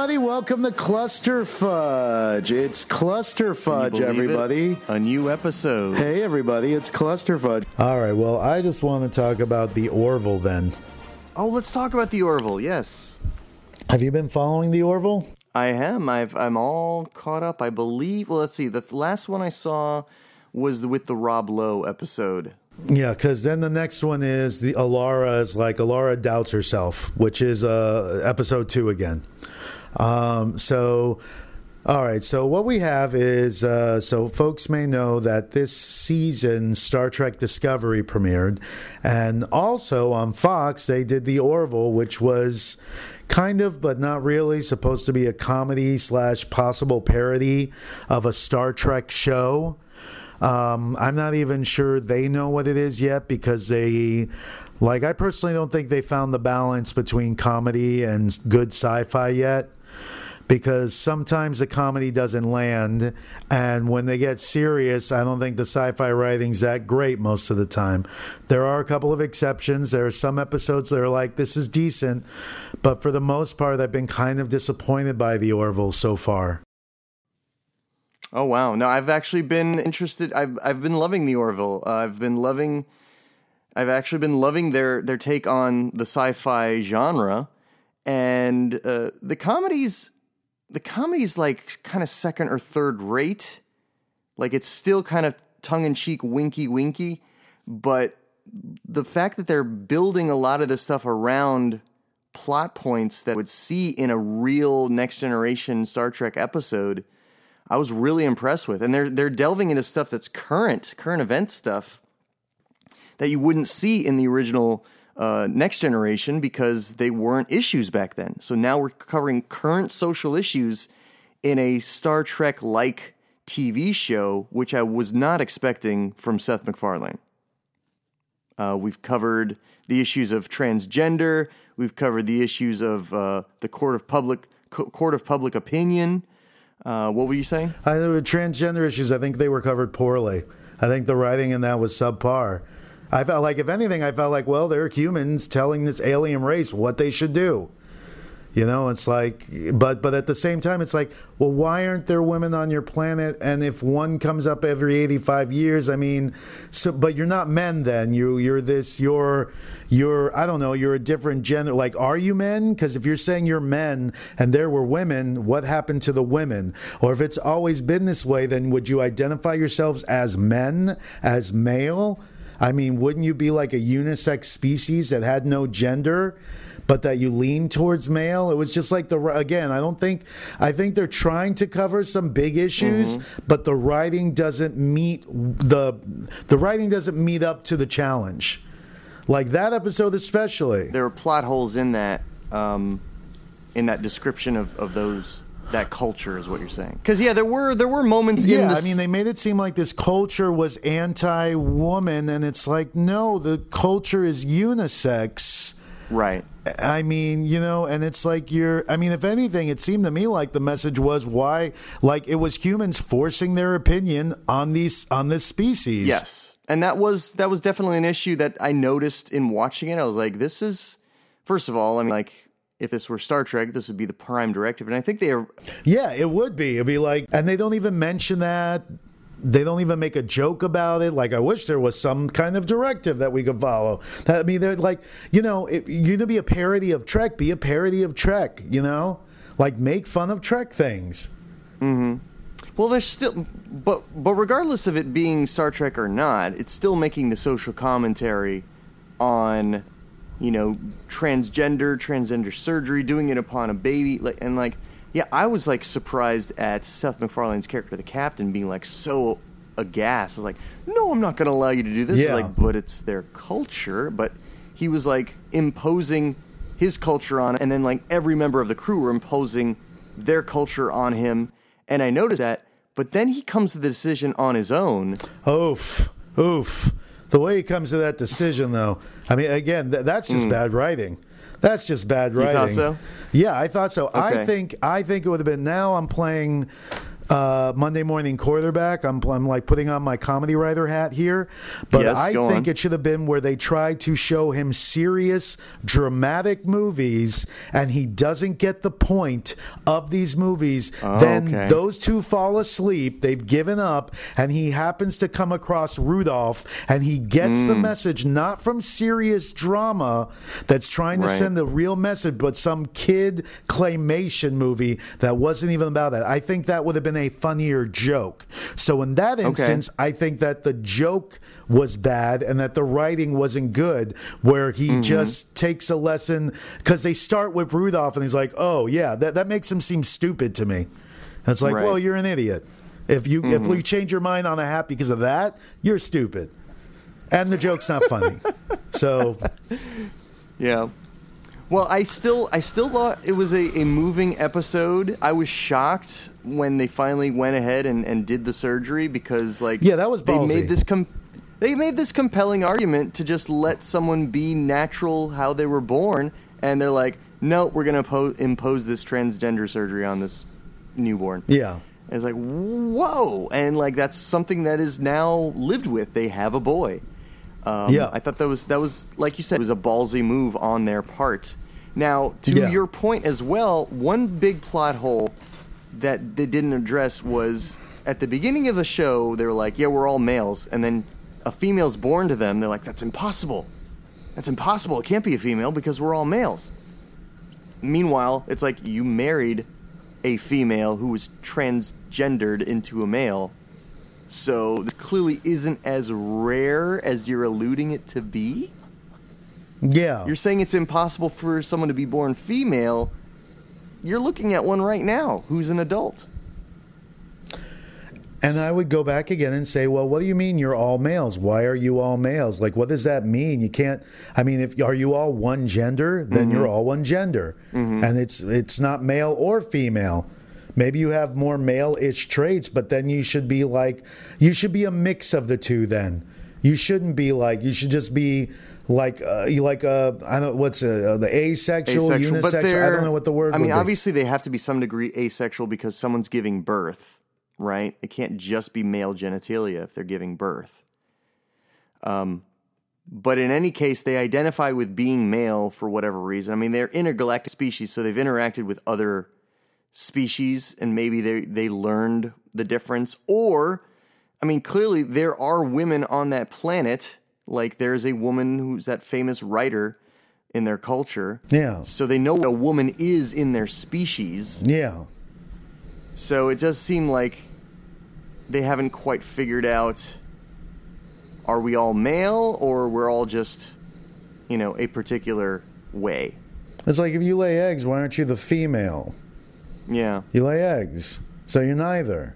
everybody. Welcome to Cluster Fudge. It's Cluster Fudge, believe it? everybody. A new episode. Hey, everybody. It's Cluster Fudge. All right. Well, I just want to talk about the Orville then. Oh, let's talk about the Orville. Yes, Have you been following the Orville? I am. I've, I'm all caught up. I believe. Well, let's see. The th- last one I saw was with the Rob Lowe episode. Yeah, because then the next one is the Alara is like Alara doubts herself, which is uh, episode two again. Um, so, all right. So what we have is uh, so folks may know that this season Star Trek Discovery premiered, and also on Fox they did the Orville, which was kind of but not really supposed to be a comedy slash possible parody of a Star Trek show. Um, I'm not even sure they know what it is yet because they, like, I personally don't think they found the balance between comedy and good sci fi yet. Because sometimes the comedy doesn't land, and when they get serious, I don't think the sci fi writing's that great most of the time. There are a couple of exceptions. There are some episodes that are like, this is decent, but for the most part, I've been kind of disappointed by the Orville so far. Oh wow! No, I've actually been interested. I've I've been loving the Orville. Uh, I've been loving. I've actually been loving their their take on the sci-fi genre, and uh, the comedies. The comedy's like kind of second or third rate. Like it's still kind of tongue in cheek, winky winky, but the fact that they're building a lot of this stuff around plot points that would see in a real next generation Star Trek episode, I was really impressed with. And they're they're delving into stuff that's current, current event stuff that you wouldn't see in the original uh, next generation because they weren't issues back then. So now we're covering current social issues in a Star Trek like TV show, which I was not expecting from Seth MacFarlane. Uh, we've covered the issues of transgender. We've covered the issues of uh, the court of public co- court of public opinion. Uh, what were you saying? I transgender issues, I think they were covered poorly. I think the writing in that was subpar. I felt like, if anything, I felt like, well, they're humans telling this alien race what they should do. You know, it's like, but but at the same time, it's like, well, why aren't there women on your planet? And if one comes up every eighty-five years, I mean, so but you're not men then. You you're this you're you're I don't know. You're a different gender. Like, are you men? Because if you're saying you're men and there were women, what happened to the women? Or if it's always been this way, then would you identify yourselves as men, as male? I mean, wouldn't you be like a unisex species that had no gender? but that you lean towards male. It was just like the again. I don't think I think they're trying to cover some big issues, but the writing doesn't meet the the writing doesn't meet up to the challenge. Like that episode especially. There are plot holes in that um, in that description of, of those that culture is what you're saying. Because yeah, there were there were moments in Yeah, this. I mean, they made it seem like this culture was anti-woman, and it's like, no, the culture is unisex. right. I mean, you know, and it's like you're. I mean, if anything, it seemed to me like the message was why, like it was humans forcing their opinion on these on this species. Yes, and that was that was definitely an issue that I noticed in watching it. I was like, this is first of all, I mean, like if this were Star Trek, this would be the prime directive, and I think they are. yeah, it would be. It'd be like, and they don't even mention that. They don't even make a joke about it. Like, I wish there was some kind of directive that we could follow. I mean, they're like, you know, if you're gonna be a parody of Trek, be a parody of Trek. You know, like make fun of Trek things. Hmm. Well, there's still, but but regardless of it being Star Trek or not, it's still making the social commentary on, you know, transgender, transgender surgery, doing it upon a baby, like and like, yeah, I was like surprised at Seth MacFarlane's character, the captain, being like so aghast. I was like, no, I'm not going to allow you to do this. Yeah. Like, but it's their culture. But he was like imposing his culture on, it, and then like every member of the crew were imposing their culture on him. And I noticed that, but then he comes to the decision on his own. Oof, oof. The way he comes to that decision, though, I mean, again, th- that's just bad writing. That's just bad writing. Hmm. thought so? Yeah, I thought so. I think I think it would have been. Now I'm playing. Uh, Monday morning quarterback. I'm, I'm like putting on my comedy writer hat here, but Yes, I think on. it should have been where they tried to show him serious, dramatic movies, and he doesn't get the point of these movies. then okay. those two fall asleep. They've given up, and he happens to come across Rudolph, and he gets the Hmm. message not from serious drama that's trying to Right. send the real message, but some kid claymation movie that wasn't even about that. I think that would have been a funnier joke. So in that instance, I think that the joke was bad and that the writing wasn't good, where he Mm-hmm. just takes a lesson because they start with Rudolph and he's like, "Oh yeah, that that makes him seem stupid to me." And it's like, Right. Mm-hmm. well, you're an idiot. If you if you change your mind on a hat because of that, you're stupid. And the joke's not funny. so Yeah. Well, I still I still thought it was a, a moving episode. I was shocked when they finally went ahead and, and did the surgery because like Yeah, that was they made this com- they made this compelling argument to just let someone be natural how they were born and they're like, "No, we're going to po- impose this transgender surgery on this newborn." yeah. And it's like, whoa. And like that's something that is now lived with. They have a boy. Um, Yeah. I thought that was that was like you said, it was a ballsy move on their part. Now, to Yeah. your point as well, one big plot hole that they didn't address was at the beginning of the show, they were like, Yeah, we're all males, and then a female's born to them, they're like, That's impossible. That's impossible. It can't be a female because we're all males. Meanwhile, it's like you married a female who was transgendered into a male. So this clearly isn't as rare as you're alluding it to be. Yeah. You're saying it's impossible for someone to be born female. You're looking at one right now who's an adult. And I would go back again and say, well, what do you mean you're all males? Why are you all males? Like, what does that mean? You can't. I mean, if are you all one gender, then mm-hmm. you're all one gender, mm-hmm. and it's it's not male or female. Maybe you have more male-ish traits, but then you should be like, you should be a mix of the two. Then you shouldn't be like, you should just be like, uh, you like uh, I don't know what's uh, the asexual, Asexual, unisexual. I don't know what the word. I mean, be. obviously they have to be some degree asexual because someone's giving birth, right? It can't just be male genitalia if they're giving birth. Um, but in any case, they identify with being male for whatever reason. I mean, they're intergalactic species, so they've interacted with other species, and maybe they they learned the difference. Or, I mean, clearly there are women on that planet. Like there's a woman who's that famous writer in their culture. Yeah. So they know what a woman is in their species. Yeah. So it does seem like they haven't quite figured out are we all male or we're all just, you know, a particular way. It's like if you lay eggs, why aren't you the female? Yeah. You lay eggs, so you're neither.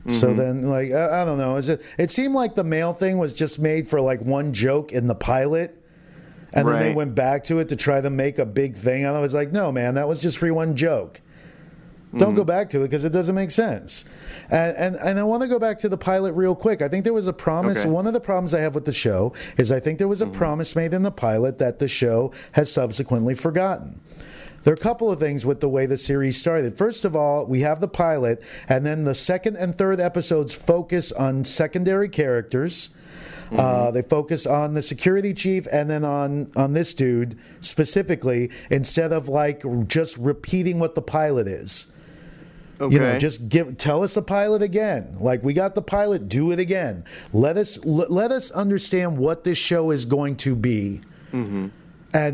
Mm-hmm. So then, like, I, I don't know. It's just, it seemed like the male thing was just made for like one joke in the pilot, and then they went back to it to try to make a big thing. And I was like, no, man, that was just for one joke. Don't Mm-hmm. go back to it because it doesn't make sense. And, and and I want to go back to the pilot real quick. I think there was a promise. Okay. One of the problems I have with the show is I think there was a promise made in the pilot that the show has subsequently forgotten. There are a couple of things with the way the series started. First of all, we have the pilot, and then the second and third episodes focus on secondary characters. Uh, they focus on the security chief and then on on this dude specifically, instead of like just repeating what the pilot is. Okay. You know, just give tell us the pilot again. Like we got the pilot, do it again. Let us l- let us understand what this show is going to be, and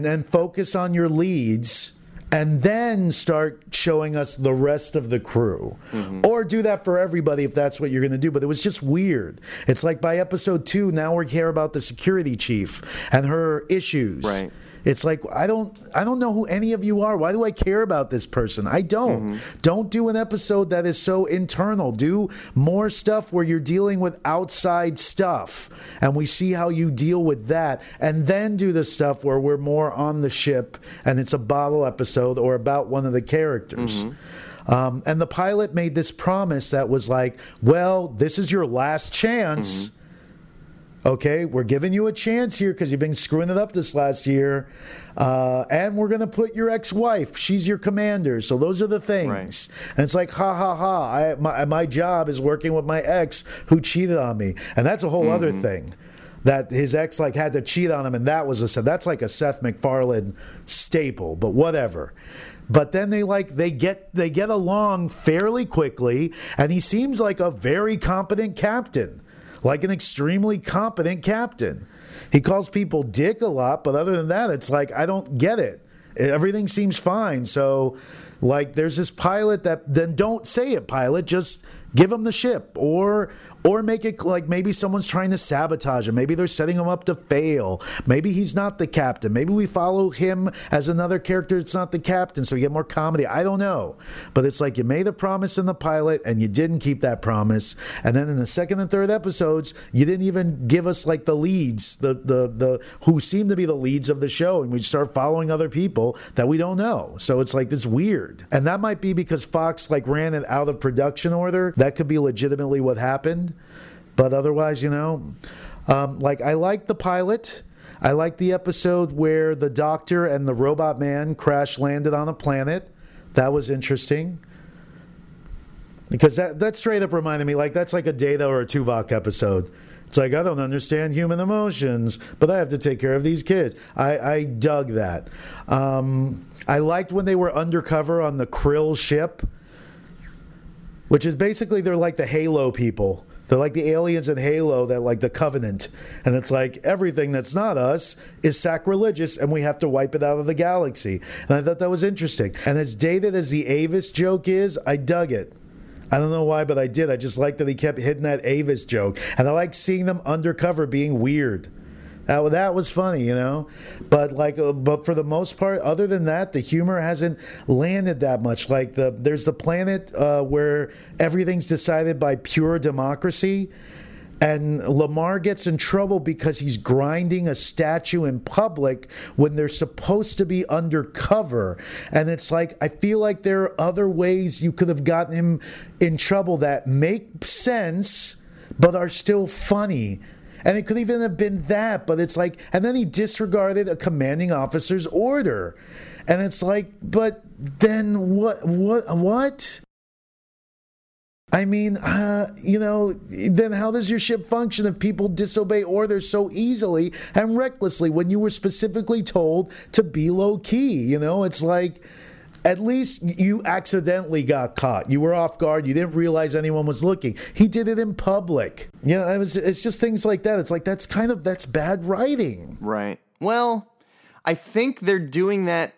then focus on your leads, and then start showing us the rest of the crew, mm-hmm. or do that for everybody if that's what you're going to do. But it was just weird. It's like by episode two, now we care about the security chief and her issues. Right. It's like I don't I don't know who any of you are. Why do I care about this person? I don't. Mm-hmm. Don't do an episode that is so internal. Do more stuff where you're dealing with outside stuff and we see how you deal with that and then do the stuff where we're more on the ship and it's a bottle episode or about one of the characters. Mm-hmm. Um, and the pilot made this promise that was like, well, this is your last chance. Mm-hmm. Okay, we're giving you a chance here because you've been screwing it up this last year. Uh, and we're going to put your ex wife, she's your commander. So those are the things. Right. And it's like, ha ha ha. I, my, my job is working with my ex who cheated on me. And that's a whole other thing. That his ex like had to cheat on him, and that was a set that's like a Seth MacFarlane staple, but whatever. But then they like they get they get along fairly quickly, and he seems like a very competent captain, like an extremely competent captain. He calls people dick a lot, but other than that, it's like I don't get it. Everything seems fine. So, like, there's this pilot that then don't say it, pilot. Just give him the ship, or or make it like maybe someone's trying to sabotage him. Maybe they're setting him up to fail. Maybe he's not the captain. Maybe we follow him as another character that's not the captain, so we get more comedy. I don't know, but it's like you made a promise in the pilot and you didn't keep that promise, and then in the second and third episodes, you didn't even give us like the leads, the the the who seem to be the leads of the show, and we start following other people that we don't know. So it's like this weird, and that might be because Fox like ran it out of production order. That could be legitimately what happened, but otherwise, you know, um, like I like the pilot. I like the episode where the doctor and the robot man crash landed on a planet. That was interesting. Because that, that straight up reminded me, like, that's like a Data or a Tuvok episode. It's like, I don't understand human emotions, but I have to take care of these kids. I, I dug that. Um, I liked when they were undercover on the Krill ship, which is basically they're like the Halo people. They're like the aliens in Halo that like the Covenant. And it's like everything that's not us is sacrilegious and we have to wipe it out of the galaxy. And I thought that was interesting. And as dated as the Avis joke is, I dug it. I don't know why, but I did. I just like that he kept hitting that Avis joke. And I like seeing them undercover being weird. That, that was funny, you know, but like, uh, but for the most part, other than that, the humor hasn't landed that much. Like the there's the planet uh, where everything's decided by pure democracy, and Lamar gets in trouble because he's grinding a statue in public when they're supposed to be undercover. And it's like, I feel like there are other ways you could have gotten him in trouble that make sense, but are still funny. And it could even have been that, but it's like, and then he disregarded a commanding officer's order. And it's like, but then what, what, what? I mean, uh, you know, then how does your ship function if people disobey orders so easily and recklessly when you were specifically told to be low key? You know, it's like at least you accidentally got caught. You were off guard. You didn't realize anyone was looking. He did it in public. You know, it was, it's just things like that. It's like that's kind of that's bad writing. Right. Well, I think they're doing that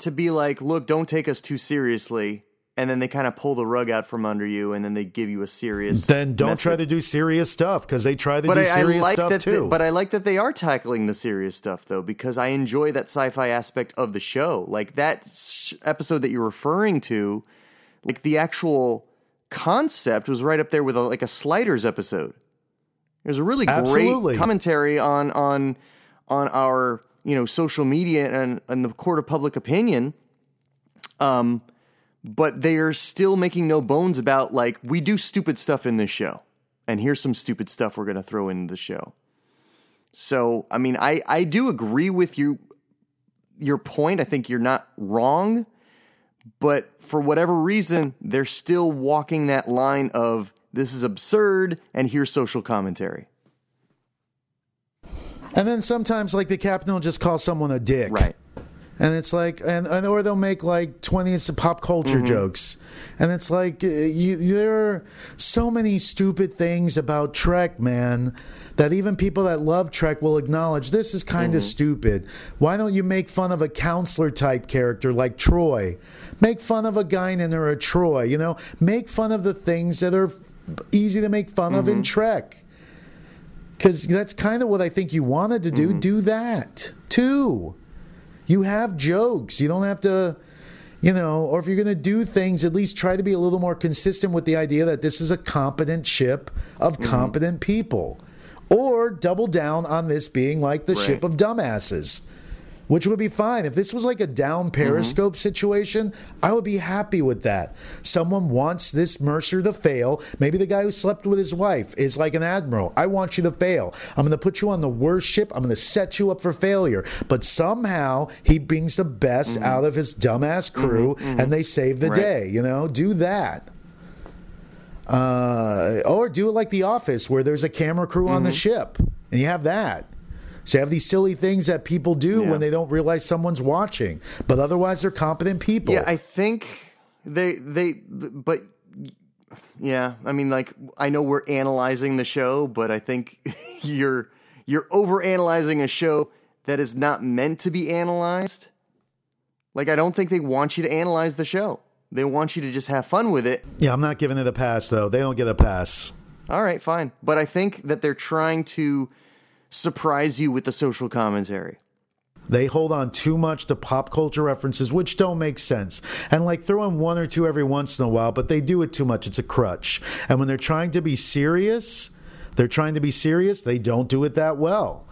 to be like, look, don't take us too seriously. And then they kind of pull the rug out from under you, and then they give you a serious. Then don't message. try to do serious stuff because they try to But do I, I serious like stuff that. they- too. but I like that they are tackling the serious stuff though, because I enjoy that sci-fi aspect of the show. Like that sh- episode that you're referring to, like the actual concept was right up there with a, like a Sliders episode. There's a really Absolutely. great commentary on on on our you know social media and and the court of public opinion. Um, but they are still making no bones about like we do stupid stuff in this show, and here's some stupid stuff we're gonna throw into the show. So I mean, I I do agree with you your point. I think you're not wrong, but for whatever reason, they're still walking that line of this is absurd and here's social commentary. and then sometimes, like the captain will just call someone a dick, Right. And it's like, and, and or they'll make like twenty pop culture Mm-hmm. jokes, and it's like, uh, you, there are so many stupid things about Trek, man, that even people that love Trek will acknowledge this is kind Mm-hmm. of stupid. Why don't you make fun of a counselor type character like Troi? Make fun of a Guinan or a Troi. You know, make fun of the things that are easy to make fun of Mm-hmm. in Trek. Because that's kind of what I think you wanted to do. Mm-hmm. Do that too. You have jokes. You don't have to, you know, or if you're going to do things, at least try to be a little more consistent with the idea that this is a competent ship of Mm-hmm. competent people. Or double down on this being like the ship of dumbasses, which would be fine. If this was like a down Periscope situation, I would be happy with that. Someone wants this Mercer to fail. Maybe the guy who slept with his wife is like an admiral. I want you to fail. I'm going to put you on the worst ship. I'm going to set you up for failure. But somehow he brings the best out of his dumbass crew and they save the Right. day. You know, do that. Uh, or do it like The Office, where there's a camera crew on the Mm-hmm. ship, and you have that. So you have these silly things that people do Yeah. when they don't realize someone's watching, but otherwise they're competent people. Yeah, I think they they but yeah, I mean like I know we're analyzing the show, but I think you're you're over analyzing a show that is not meant to be analyzed. Like I don't think they want you to analyze the show. They want you to just have fun with it. yeah, I'm not giving it a pass though. They don't get a pass. All right, fine. But I think that they're trying to surprise you with the social commentary. They hold on too much to pop culture references, which don't make sense. And like throw in one or two every once in a while, but they do it too much. It's a crutch. And when they're trying to be serious, they're trying to be serious, they don't do it that well.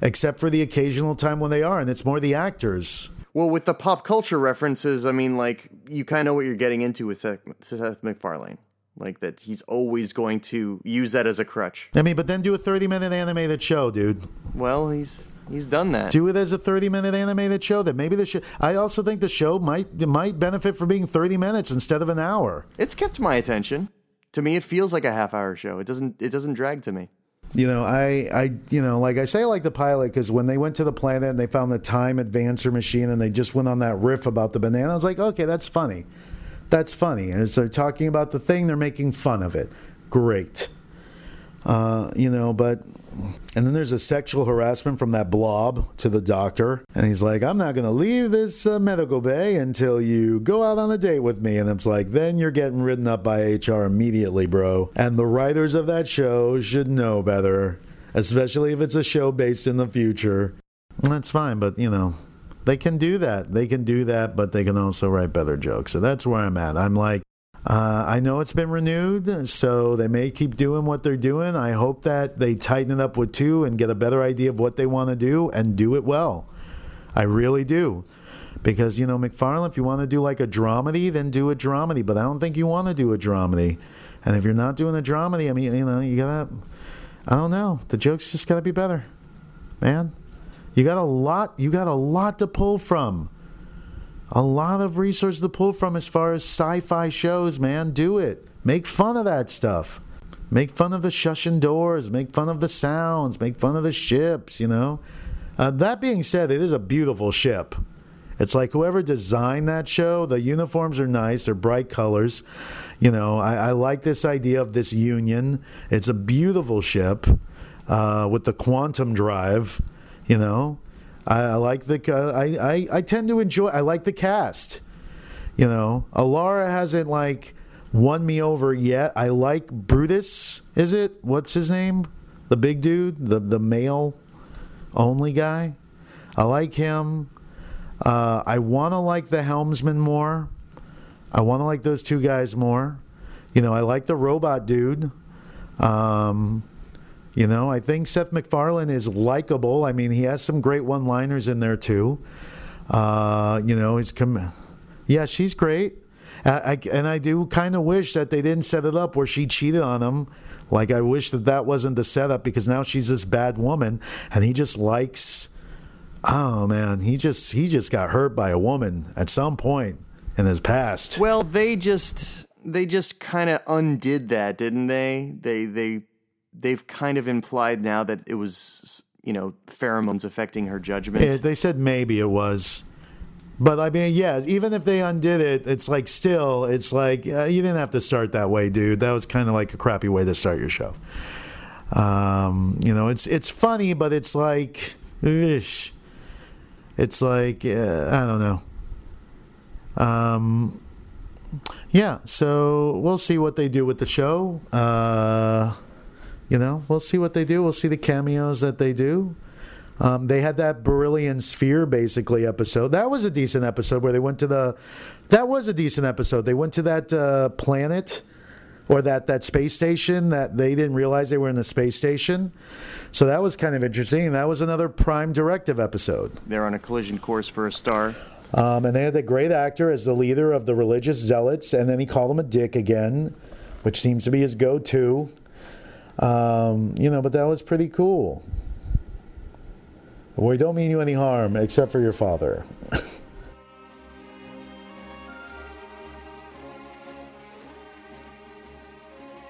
Except for the occasional time when they are, and it's more the actors. Well, with the pop culture references, I mean, like you kind of know what you're getting into with Seth, Seth MacFarlane. Like that, he's always going to use that as a crutch. I mean, but then do a 30 minute animated show, dude. Well, he's he's done that. Do it as a 30 minute animated show. That maybe the show. I also think the show might might benefit from being 30 minutes instead of an hour. It's kept my attention. To me, it feels like a half hour show. It doesn't it doesn't drag to me. You know, I, I, you know, like I say, I like the pilot because when they went to the planet and they found the time advancer machine and they just went on that riff about the banana, I was like, okay, that's funny. That's funny. As they're talking about the thing, they're making fun of it. Great. Uh, you know, but and then there's a sexual harassment from that blob to the doctor, and he's like, "I'm not going to leave this uh, medical bay until you go out on a date with me." And it's like, then you're getting ridden up by HR immediately, bro. And the writers of that show should know better, especially if it's a show based in the future. And that's fine, but you know, they can do that. They can do that, but they can also write better jokes. So that's where I'm at. I'm like, uh, I know it's been renewed, so they may keep doing what they're doing. I hope that they tighten it up with two and get a better idea of what they want to do and do it well. I really do. Because, you know, MacFarlane, if you want to do like a dramedy, then do a dramedy. But I don't think you want to do a dramedy. And if you're not doing a dramedy, I mean, you know, you gotta, I don't know. The jokes just gotta be better, man. You got a lot, you got a lot to pull from a lot of resources to pull from as far as sci-fi shows, man. Do it. Make fun of that stuff. Make fun of the shushing doors. Make fun of the sounds. Make fun of the ships. You know. Uh, that being said, it is a beautiful ship. It's like whoever designed that show. The uniforms are nice. They're bright colors. You know, I, I like this idea of this union. It's a beautiful ship uh, with the quantum drive. You know, I, I like the. Uh, I, I I tend to enjoy. I like the cast. You know, Alara hasn't like won me over yet. I like Brutus. Is it? What's his name? The big dude, the the male only guy. I like him. Uh, I want to like the helmsman more. I want to like those two guys more. You know, I like the robot dude. Um, you know, I think Seth MacFarlane is likable. I mean, he has some great one-liners in there too. Uh, you know, he's come. yeah, she's great. I, and I do kind of wish that they didn't set it up where she cheated on him. Like I wish that that wasn't the setup because now she's this bad woman and he just likes. Oh man, he just he just got hurt by a woman at some point in his past. Well, they just they just kind of undid that, didn't they? They they they've kind of implied now that it was you know pheromones affecting her judgment. Yeah, they said maybe it was. But I mean, yeah, even if they undid it, it's like still, it's like uh, you didn't have to start that way, dude. That was kind of like a crappy way to start your show. Um, you know, it's it's funny, but it's like, it's like uh, I don't know. Um, yeah, so we'll see what they do with the show. Uh, you know, we'll see what they do. We'll see the cameos that they do. Um, they had that Beryllian Sphere basically episode. That was a decent episode where they went to the. That was a decent episode. They went to that uh, planet or that that space station that they didn't realize they were in the space station. So that was kind of interesting. That was another Prime Directive episode. They're on a collision course for a star. Um, and they had the great actor as the leader of the religious zealots, and then he called him a dick again, which seems to be his go-to. Um, you know, but that was pretty cool. We don't mean you any harm, except for your father.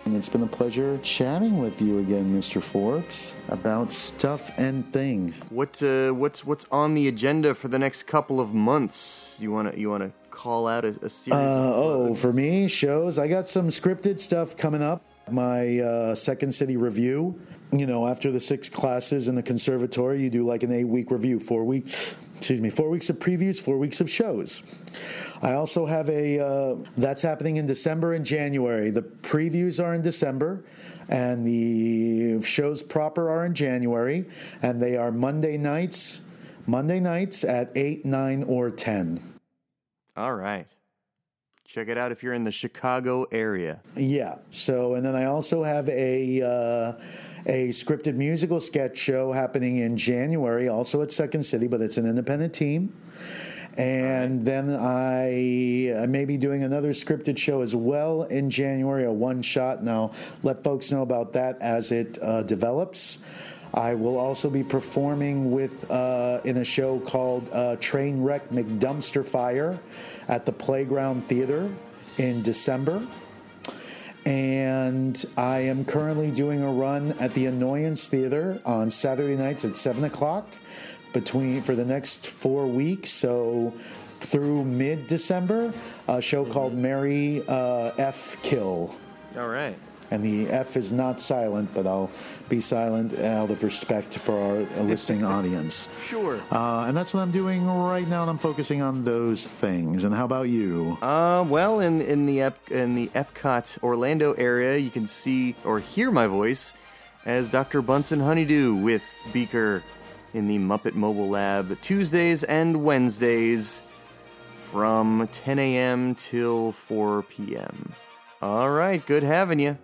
And it's been a pleasure chatting with you again, Mr. Forbes, about stuff and things. What uh, what's what's on the agenda for the next couple of months? You wanna you wanna call out a, a series? Uh, oh, for me, shows. I got some scripted stuff coming up. My uh, Second City review. You know, after the six classes in the conservatory, you do like an eight week review, four week, excuse me, four weeks of previews, four weeks of shows. I also have a uh, that's happening in December and January. The previews are in December, and the shows proper are in January, and they are Monday nights. Monday nights at eight, nine, or ten. All right. Check it out if you're in the Chicago area. Yeah. So, and then I also have a uh, a scripted musical sketch show happening in January, also at Second City, but it's an independent team. And then I, I may be doing another scripted show as well in January, a one shot. And I'll let folks know about that as it uh, develops. I will also be performing with uh, in a show called uh, Trainwreck McDumpster Fire at the Playground Theater in December. And I am currently doing a run at the Annoyance Theater on Saturday nights at 7 o'clock between for the next four weeks. So through mid December, a show called Mary uh, F. Kill. All right. And the F is not silent, but I'll be silent out of respect for our listening audience. Sure. Uh, and that's what I'm doing right now. And I'm focusing on those things. And how about you? Uh, well, in in the Ep- in the Epcot Orlando area, you can see or hear my voice as Dr. Bunsen Honeydew with Beaker in the Muppet Mobile Lab Tuesdays and Wednesdays from 10 a.m. till 4 p.m. All right, good having you.